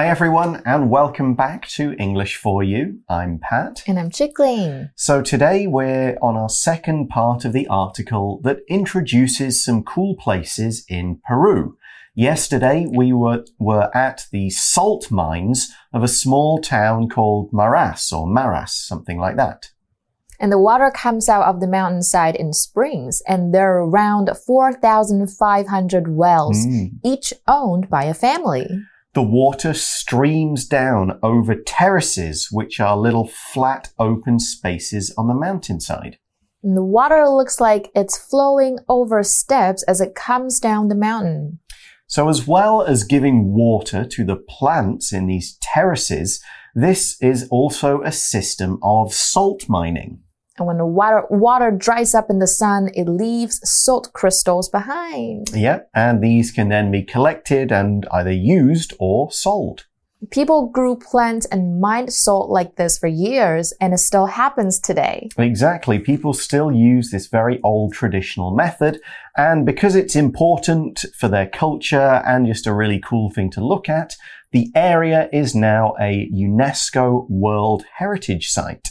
Hi, everyone, and welcome back to English for You. I'm Pat. And I'm Chickling. So, today we're on our second part of the article that introduces some cool places in Peru. Yesterday, we were, were at the salt mines of a small town called Maras or Maras, something like that. And the water comes out of the mountainside in springs, and there are around 4,500 wells, Mm. each owned by a family. The water streams down over terraces, which are little flat open spaces on the mountainside. And the water looks like it's flowing over steps as it comes down the mountain. So, as well as giving water to the plants in these terraces, this is also a system of salt mining. And when the water, water dries up in the sun, it leaves salt crystals behind. Yeah, and these can then be collected and either used or sold. People grew plants and mined salt like this for years, and it still happens today. Exactly. People still use this very old traditional method. And because it's important for their culture and just a really cool thing to look at, the area is now a UNESCO World Heritage Site.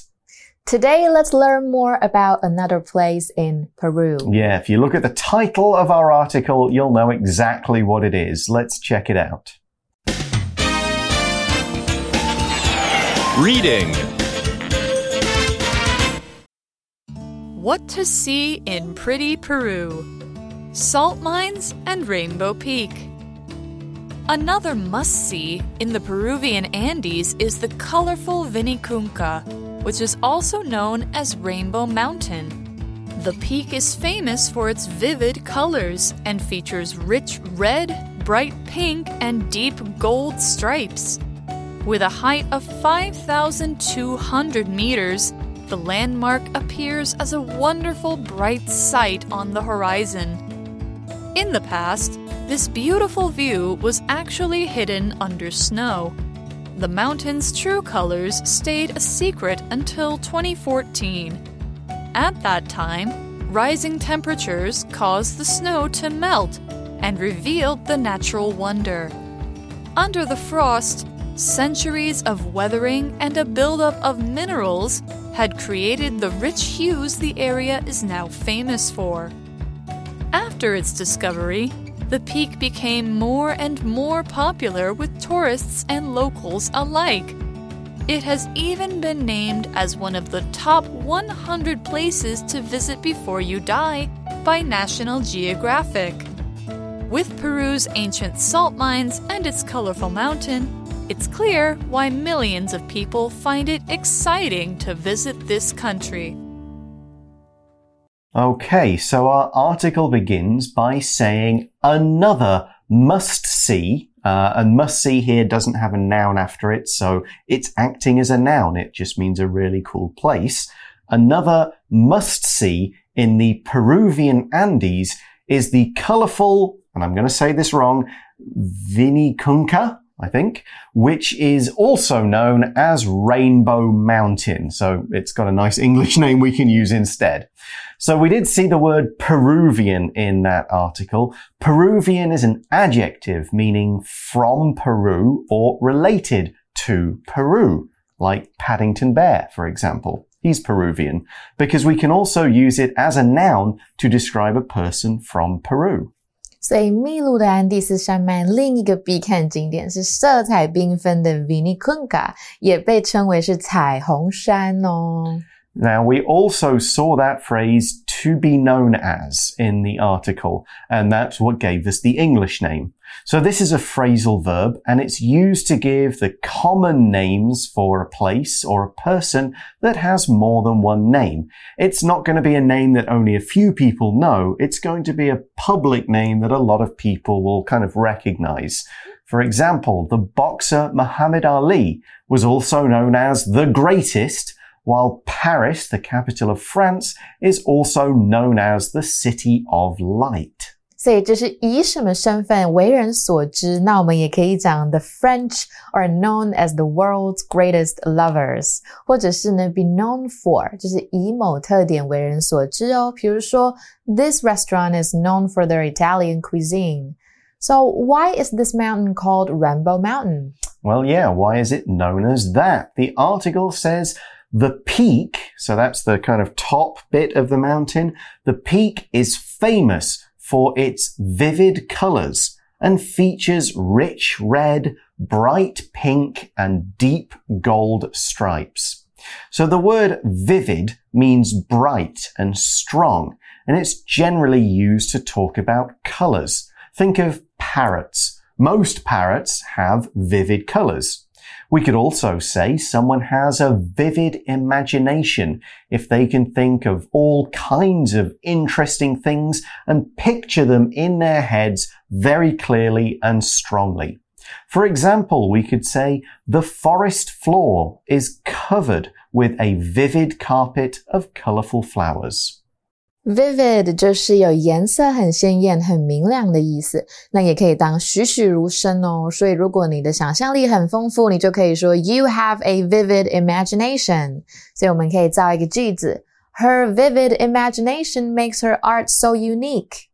Today, let's learn more about another place in Peru. Yeah, if you look at the title of our article, you'll know exactly what it is. Let's check it out. Reading What to see in pretty Peru Salt mines and Rainbow Peak. Another must see in the Peruvian Andes is the colorful Vinicunca, which is also known as Rainbow Mountain. The peak is famous for its vivid colors and features rich red, bright pink, and deep gold stripes. With a height of 5,200 meters, the landmark appears as a wonderful bright sight on the horizon. In the past, this beautiful view was actually hidden under snow. The mountain's true colors stayed a secret until 2014. At that time, rising temperatures caused the snow to melt and revealed the natural wonder. Under the frost, centuries of weathering and a buildup of minerals had created the rich hues the area is now famous for. After its discovery, the peak became more and more popular with tourists and locals alike. It has even been named as one of the top 100 places to visit before you die by National Geographic. With Peru's ancient salt mines and its colorful mountain, it's clear why millions of people find it exciting to visit this country. Okay, so our article begins by saying another must see, uh, and must see here doesn't have a noun after it, so it's acting as a noun. It just means a really cool place. Another must see in the Peruvian Andes is the colorful, and I'm going to say this wrong, Vinicunca. I think, which is also known as Rainbow Mountain. So it's got a nice English name we can use instead. So we did see the word Peruvian in that article. Peruvian is an adjective meaning from Peru or related to Peru, like Paddington Bear, for example. He's Peruvian because we can also use it as a noun to describe a person from Peru. 所以，秘鲁的安第斯山脉另一个必看景点是色彩缤纷的 Vinicunca，也被称为是彩虹山哦。Now, we also saw that phrase to be known as in the article, and that's what gave us the English name. So this is a phrasal verb, and it's used to give the common names for a place or a person that has more than one name. It's not going to be a name that only a few people know. It's going to be a public name that a lot of people will kind of recognize. For example, the boxer Muhammad Ali was also known as the greatest while Paris, the capital of France, is also known as the City of Light. 所以这是以什么身份为人所知？那我们也可以讲 the French are known as the world's greatest lovers，或者是呢 be known for，就是以某特点为人所知哦。比如说，this restaurant is known for their Italian cuisine。So why is this mountain called Rainbow Mountain? Well, yeah, why is it known as that? The article says the peak, so that's the kind of top bit of the mountain, the peak is famous for its vivid colors and features rich red, bright pink, and deep gold stripes. So the word vivid means bright and strong, and it's generally used to talk about colors. Think of parrots. Most parrots have vivid colors. We could also say someone has a vivid imagination if they can think of all kinds of interesting things and picture them in their heads very clearly and strongly. For example, we could say the forest floor is covered with a vivid carpet of colorful flowers. Vivid 就是有颜色很鲜艳、很明亮的意思，那也可以当栩栩如生哦。所以如果你的想象力很丰富，你就可以说 You have a vivid imagination。所以我们可以造一个句子：Her vivid imagination makes her art so unique.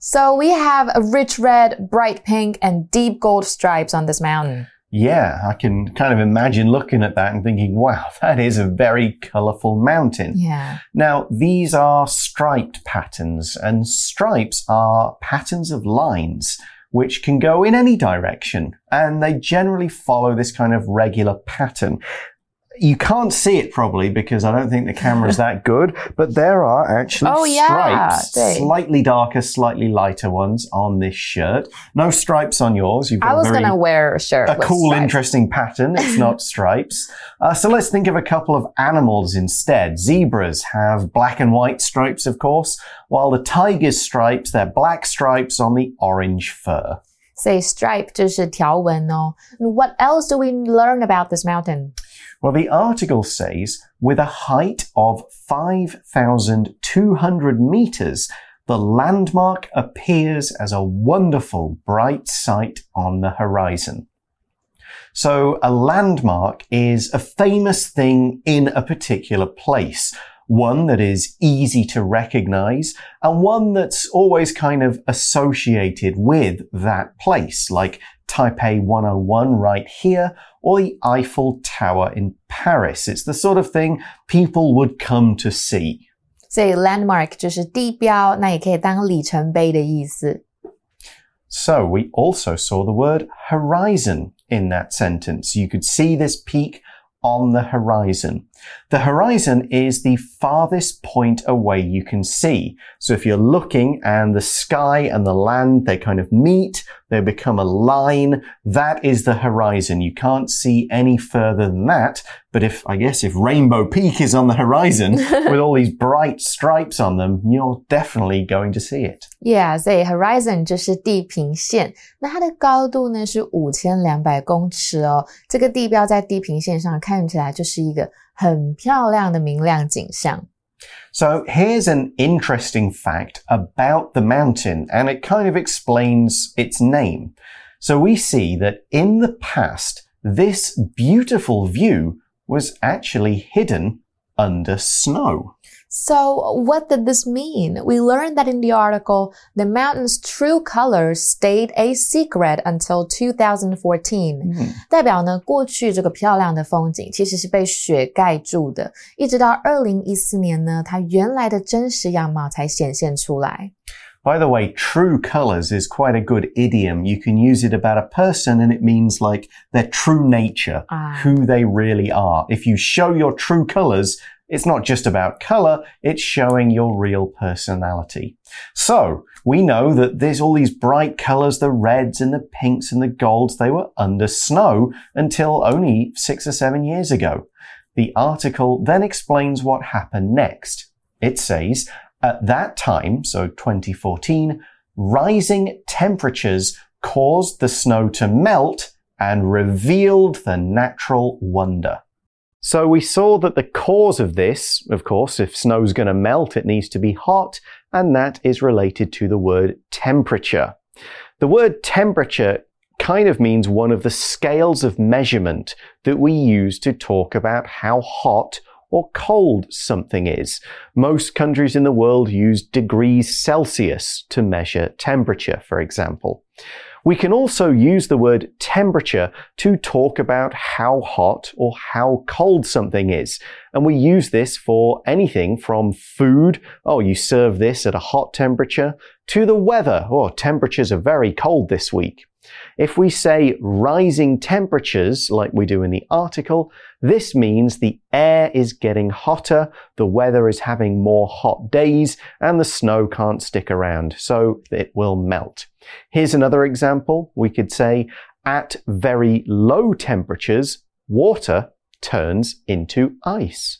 So we have a rich red, bright pink, and deep gold stripes on this mountain. Yeah, I can kind of imagine looking at that and thinking, wow, that is a very colorful mountain. Yeah. Now, these are striped patterns, and stripes are patterns of lines which can go in any direction, and they generally follow this kind of regular pattern you can't see it probably because I don't think the camera's that good, but there are actually oh, yeah. stripes, slightly darker, slightly lighter ones on this shirt. No stripes on yours. You've got I was going to wear a shirt. A cool, stripes. interesting pattern. It's not stripes. Uh, so let's think of a couple of animals instead. Zebras have black and white stripes, of course, while the tiger's stripes, they're black stripes on the orange fur. Say stripe 就是条纹哦. What else do we learn about this mountain? Well, the article says with a height of 5,200 meters, the landmark appears as a wonderful bright sight on the horizon. So a landmark is a famous thing in a particular place. One that is easy to recognize and one that's always kind of associated with that place, like Taipei 101 right here, or the Eiffel Tower in Paris. It's the sort of thing people would come to see. 所以 landmark 就是地标，那也可以当里程碑的意思。So we also saw the word horizon in that sentence. You could see this peak on the horizon. The horizon is the farthest point away you can see. So if you're looking and the sky and the land, they kind of meet, they become a line. That is the horizon. You can't see any further than that. But if, I guess, if Rainbow Peak is on the horizon with all these bright stripes on them, you're definitely going to see it. Yeah, 所以 horizon 就是地平线，那它的高度呢是五千两百公尺哦。这个地标在地平线上看起来就是一个 很漂亮的明亮景象。So here's an interesting fact about the mountain, and it kind of explains its name. So we see that in the past, this beautiful view was actually hidden under snow. So, what did this mean? We learned that in the article, the mountain's true colors stayed a secret until 2014。嗯、代表呢，过去这个漂亮的风景其实是被雪盖住的，一直到二零一四年呢，它原来的真实样貌才显现出来。By the way, true colors is quite a good idiom. You can use it about a person and it means like their true nature, ah. who they really are. If you show your true colors, it's not just about color, it's showing your real personality. So, we know that there's all these bright colors, the reds and the pinks and the golds, they were under snow until only six or seven years ago. The article then explains what happened next. It says, at that time, so 2014, rising temperatures caused the snow to melt and revealed the natural wonder. So we saw that the cause of this, of course, if snow's going to melt, it needs to be hot, and that is related to the word temperature. The word temperature kind of means one of the scales of measurement that we use to talk about how hot or cold something is. Most countries in the world use degrees Celsius to measure temperature, for example. We can also use the word temperature to talk about how hot or how cold something is. And we use this for anything from food, oh, you serve this at a hot temperature, to the weather, oh, temperatures are very cold this week. If we say rising temperatures, like we do in the article, this means the air is getting hotter, the weather is having more hot days, and the snow can't stick around, so it will melt. Here's another example. We could say, at very low temperatures, water turns into ice.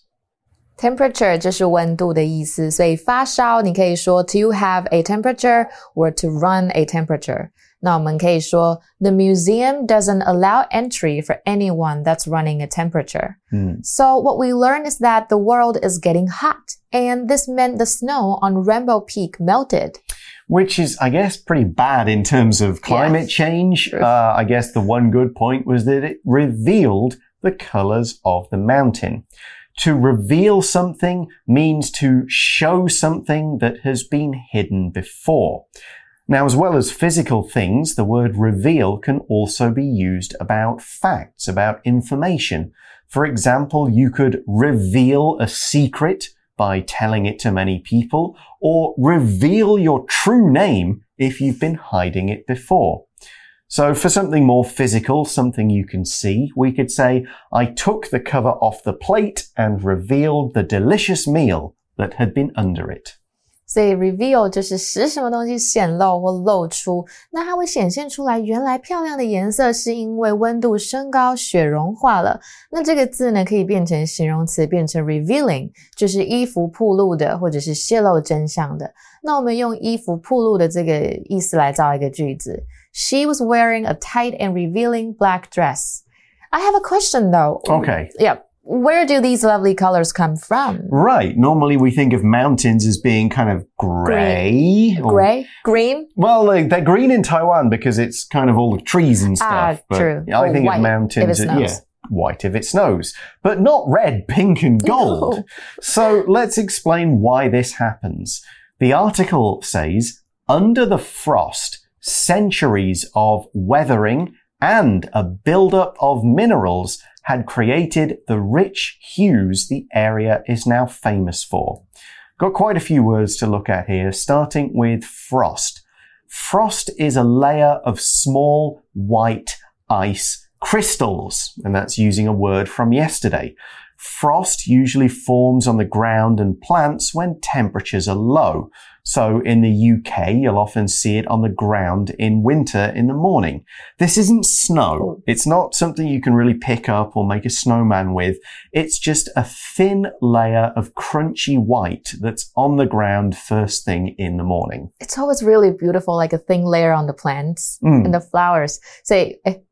Temperature 就是温度的意思，所以发烧你可以说 to have a temperature or to run a temperature。 那我们可以说 the museum doesn't allow entry for anyone that's running a temperature. Mm. So what we learned is that the world is getting hot, and this meant the snow on Rainbow Peak melted. Which is, I guess, pretty bad in terms of climate change. Uh, I guess the one good point was that it revealed the colors of the mountain. To reveal something means to show something that has been hidden before. Now, as well as physical things, the word reveal can also be used about facts, about information. For example, you could reveal a secret by telling it to many people, or reveal your true name if you've been hiding it before. So for something more physical, something you can see, we could say, I took the cover off the plate and revealed the delicious meal that had been under it. 所以 reveal 就是使什么东西显露或露出，那它会显现出来。原来漂亮的颜色是因为温度升高，雪融化了。那这个字呢，可以变成形容词，变成 revealing，就是衣服暴露的，或者是泄露真相的。那我们用衣服暴露的这个意思来造一个句子：She was wearing a tight and revealing black dress. I have a question though. Okay. Yeah where do these lovely colors come from? Right. Normally we think of mountains as being kind of grey. Green. Grey? Green? Well, like, they're green in Taiwan because it's kind of all the trees and ah, stuff. Ah, true. I think of mountains. yeah. White if it snows, but not red, pink, and gold. No. So let's explain why this happens. The article says, under the frost, centuries of weathering and a buildup of minerals had created the rich hues the area is now famous for. Got quite a few words to look at here, starting with frost. Frost is a layer of small white ice crystals, and that's using a word from yesterday. Frost usually forms on the ground and plants when temperatures are low. So in the UK, you'll often see it on the ground in winter in the morning. This isn't snow. It's not something you can really pick up or make a snowman with. It's just a thin layer of crunchy white that's on the ground first thing in the morning. It's always really beautiful, like a thin layer on the plants mm. and the flowers. Say, so,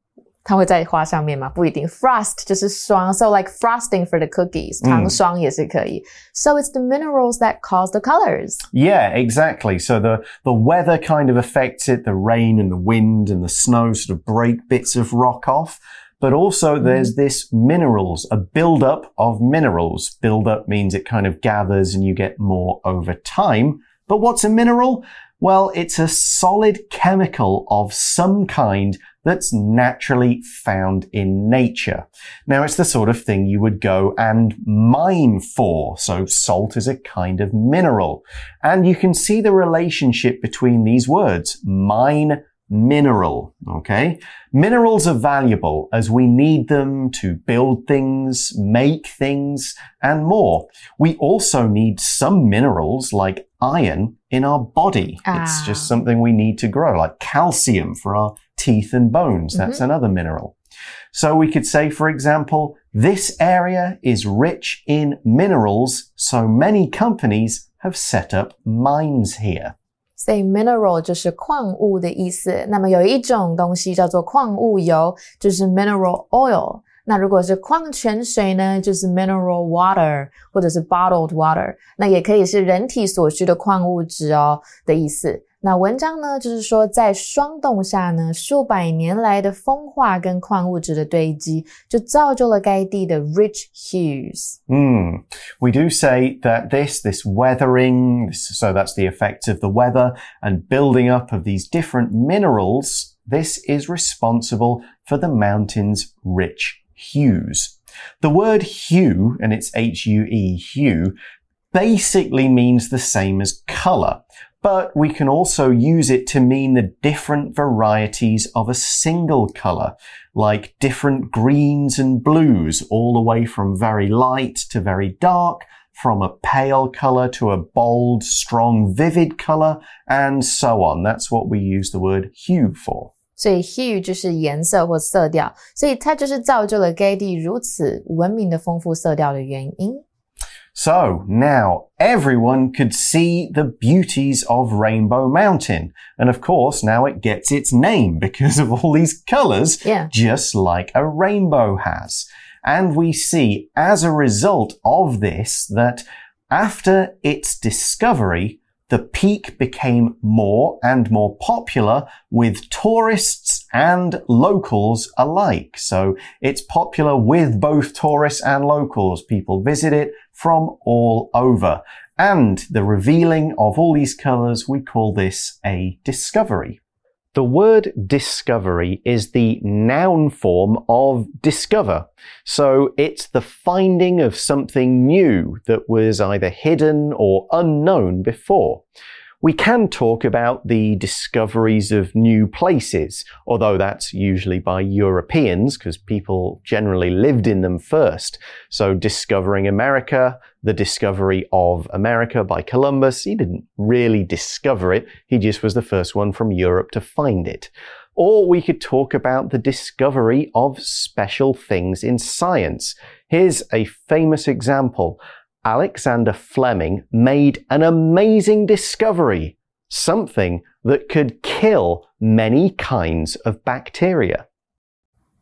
它会在花上面吗？不一定。Frost 就是霜，so like frosting for the cookies，糖霜也是可以。So it's the minerals that cause the colors. Yeah, exactly. So the the weather kind of affects it. The rain and the wind and the snow sort of break bits of rock off. But also there's this minerals, a buildup of minerals. Build up means it kind of gathers and you get more over time. But what's a mineral? Well, it's a solid chemical of some kind that's naturally found in nature. Now, it's the sort of thing you would go and mine for. So salt is a kind of mineral. And you can see the relationship between these words. Mine, mineral. Okay. Minerals are valuable as we need them to build things, make things, and more. We also need some minerals like iron in our body. Ah. It's just something we need to grow, like calcium for our teeth and bones. Mm -hmm. That's another mineral. So we could say, for example, this area is rich in minerals, so many companies have set up mines here. Say mineral 就是矿物的意思。那么有一种东西叫做矿物油，就是 mineral oil。那如果是矿泉水呢，就是 mineral water 或者是 bottled water。那也可以是人体所需的矿物质哦的意思。那文章呢，就是说在霜冻下呢，数百年来的风化跟矿物质的堆积，就造就了该地的 rich hues. Hmm. We do say that this, this weathering, so that's the effect of the weather and building up of these different minerals this is responsible for the mountain's rich hues. The word hue, and it's H-U-E, hue, basically means the same as color, but we can also use it to mean the different varieties of a single color, like different greens and blues, all the way from very light to very dark, from a pale color to a bold, strong, vivid color, and so on. That's what we use the word hue for. 所以 hue 就是颜色或色调，所以它就是造就了该地如此闻名的丰富色调的原因。 So now everyone could see the beauties of Rainbow Mountain. And of course, now it gets its name because of all these colors, yeah. just like a rainbow has. And we see as a result of this that after its discovery, the peak became more and more popular with tourists and locals alike. So it's popular with both tourists and locals. People visit it from all over. And the revealing of all these colors, we call this a discovery. The word discovery is the noun form of discover. So it's the finding of something new that was either hidden or unknown before. We can talk about the discoveries of new places, although that's usually by Europeans because people generally lived in them first. So discovering America, the discovery of America by Columbus, he didn't really discover it. He just was the first one from Europe to find it. Or we could talk about the discovery of special things in science. Here's a famous example. Alexander Fleming made an amazing discovery, something that could kill many kinds of bacteria.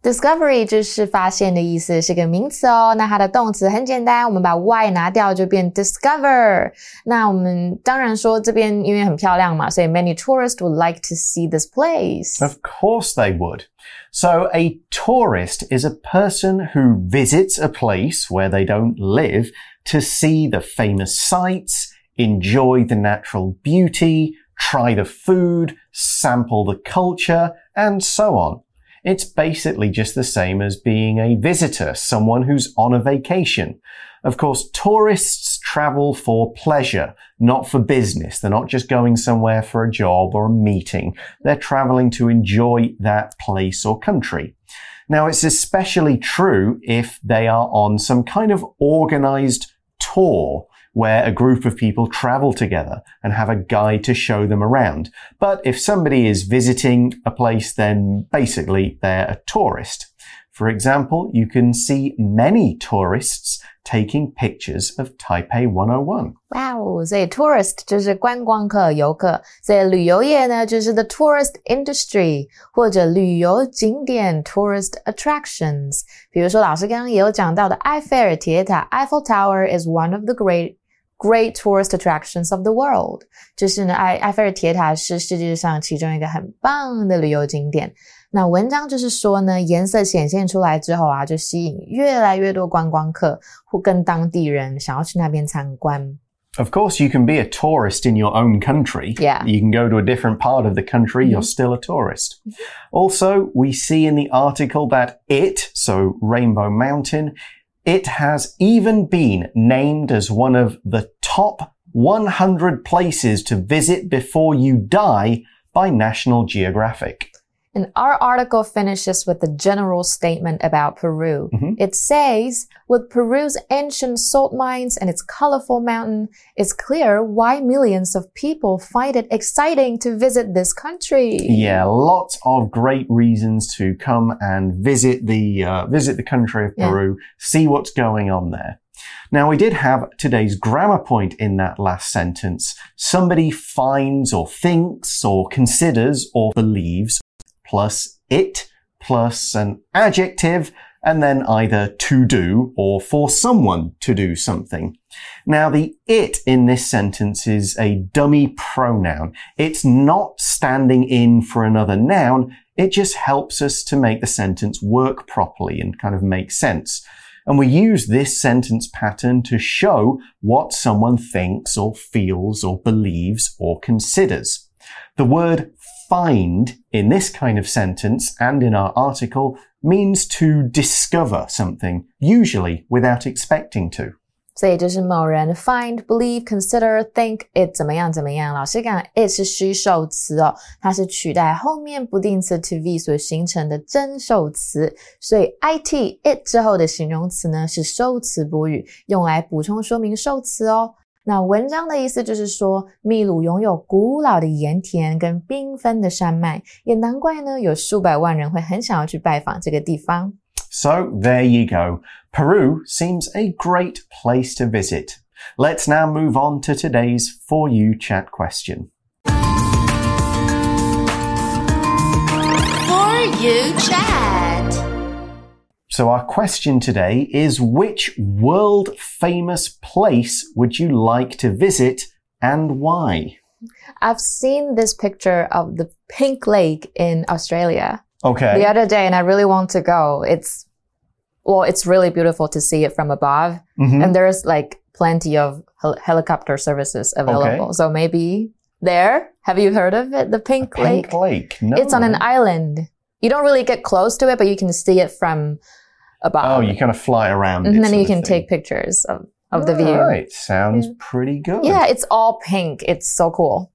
Discovery 就是发现的意思，是个名词哦。那它的动词很简单，我们把 y 拿掉就变 discover。那我们当然说这边因为很漂亮嘛，所以 many tourists would like to see this place. Of course they would. So a tourist is a person who visits a place where they don't live to see the famous sights, enjoy the natural beauty, try the food, sample the culture, and so on. It's basically just the same as being a visitor, someone who's on a vacation. Of course, tourists travel for pleasure, not for business. They're not just going somewhere for a job or a meeting. They're traveling to enjoy that place or country. Now, it's especially true if they are on some kind of organized tour where a group of people travel together and have a guide to show them around. But if somebody is visiting a place, then basically they're a tourist. For example, you can see many tourists taking pictures of Taipei 101. Wow, 所以 tourist 就是观光客、游客，所以旅游业呢就是 the tourist industry 或者旅游景点 tourist attractions。比如说，老师刚刚也有讲到的埃菲尔铁塔 （Eiffel Tower） is one of the great Great tourist attractions of the world，就是呢，埃埃菲尔铁塔是世界上其中一个很棒的旅游景点。那文章就是说呢，颜色显现出来之后啊，就吸引越来越多观光客或跟当地人想要去那边参观。Of course, you can be a tourist in your own country. Yeah. You can go to a different part of the country, you're still a tourist. Also, we see in the article that it, so Rainbow Mountain, it has even been named as one of the top 100 places to visit before you die by National Geographic. And our article finishes with a general statement about Peru. Mm -hmm. It says, with Peru's ancient salt mines and its colorful mountain, it's clear why millions of people find it exciting to visit this country. Yeah, lots of great reasons to come and visit the uh, visit the country of Peru, yeah. see what's going on there. Now, we did have today's grammar point in that last sentence. Somebody finds or thinks or considers or believes plus it plus an adjective and then either to do or for someone to do something. Now, the it in this sentence is a dummy pronoun. It's not standing in for another noun. It just helps us to make the sentence work properly and kind of make sense. And we use this sentence pattern to show what someone thinks or feels or believes or considers. The word find in this kind of sentence and in our article means to discover something, usually without expecting to. 所以就是某人 find、believe、consider、think it 怎么样怎么样。老师讲 it 是虚受词哦，它是取代后面不定词 to be 所形成的真受词。所以 it it 之后的形容词呢是受词补语，用来补充说明受词哦。 那文章的意思就是说，秘鲁拥有古老的盐田跟缤纷的山脉，也难怪呢有数百万人会很想要去拜访这个地方。So there you go. Peru seems a great place to visit. Let's now move on to today's For You chat question. For you chat. So our question today is which world famous place would you like to visit and why? I've seen this picture of the Pink Lake in Australia. Okay. the other day and I really want to go. It's, well, it's really beautiful to see it from above. Mhm. And there's like plenty of hel- helicopter services available. So maybe there. Have you heard of it? The Pink, Pink Lake? Lake. No. It's on an island. You don't really get close to it, but you can see it from above. Oh, you kind of fly around. and then you can take pictures of, of the view. All right. Sounds Yeah. pretty good. Yeah, it's all pink. It's so cool.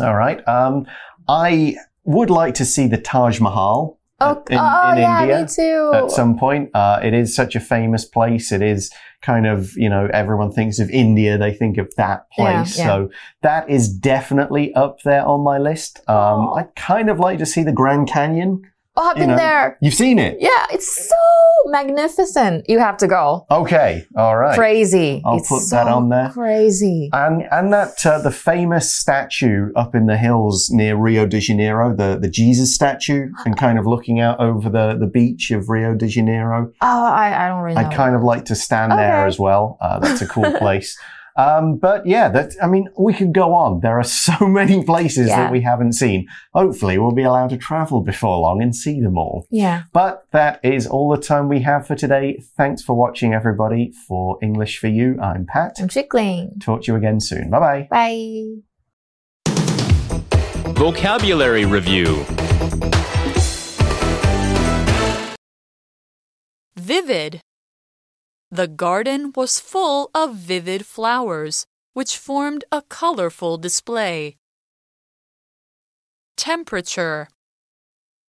All right. Um, I would like to see the Taj Mahal. Oh, in, oh in yeah, India me too. At some point, uh, it is such a famous place. It is kind of, you know, everyone thinks of India, they think of that place. yeah. So that is definitely up there on my list. Um, Oh. I'd kind of like to see the Grand Canyon. Oh, I've you been know. there. You've seen it? Yeah, it's so magnificent. You have to go. Okay. All right. Crazy. I'll It's put that on there. Crazy. And and that uh, the famous statue up in the hills near Rio de Janeiro, the the Jesus statue, and kind of looking out over the the beach of Rio de Janeiro. Oh, I, I don't really. I'd kind of like to stand there as well. Uh, that's a cool place. Um, but yeah, that I mean, we could go on. There are so many places Yeah. that we haven't seen. Hopefully, we'll be allowed to travel before long and see them all. yeah. But that is all the time we have for today. Thanks for watching, everybody. For English for You, I'm Pat. I'm trickling. Talk to you again soon. Bye bye. Bye. Vocabulary Review Vivid. The garden was full of vivid flowers, which formed a colorful display. Temperature.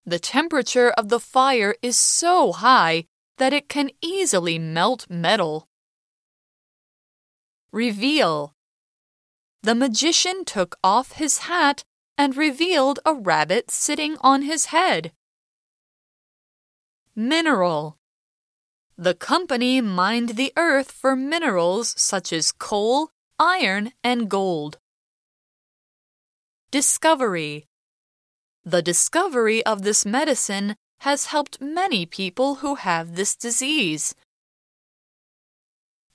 The temperature of the fire is so high that it can easily melt metal. Reveal. The magician took off his hat and revealed a rabbit sitting on his head. Mineral. The company mined the earth for minerals such as coal, iron, and gold. Discovery. The discovery of this medicine has helped many people who have this disease.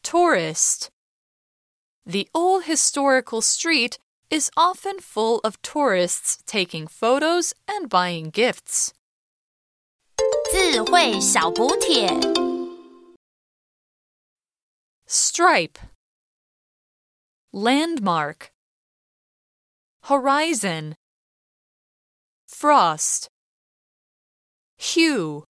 Tourist. The old historical street is often full of tourists taking photos and buying gifts. 智慧小补帖。 Stripe. Landmark. Horizon. Frost. Hue.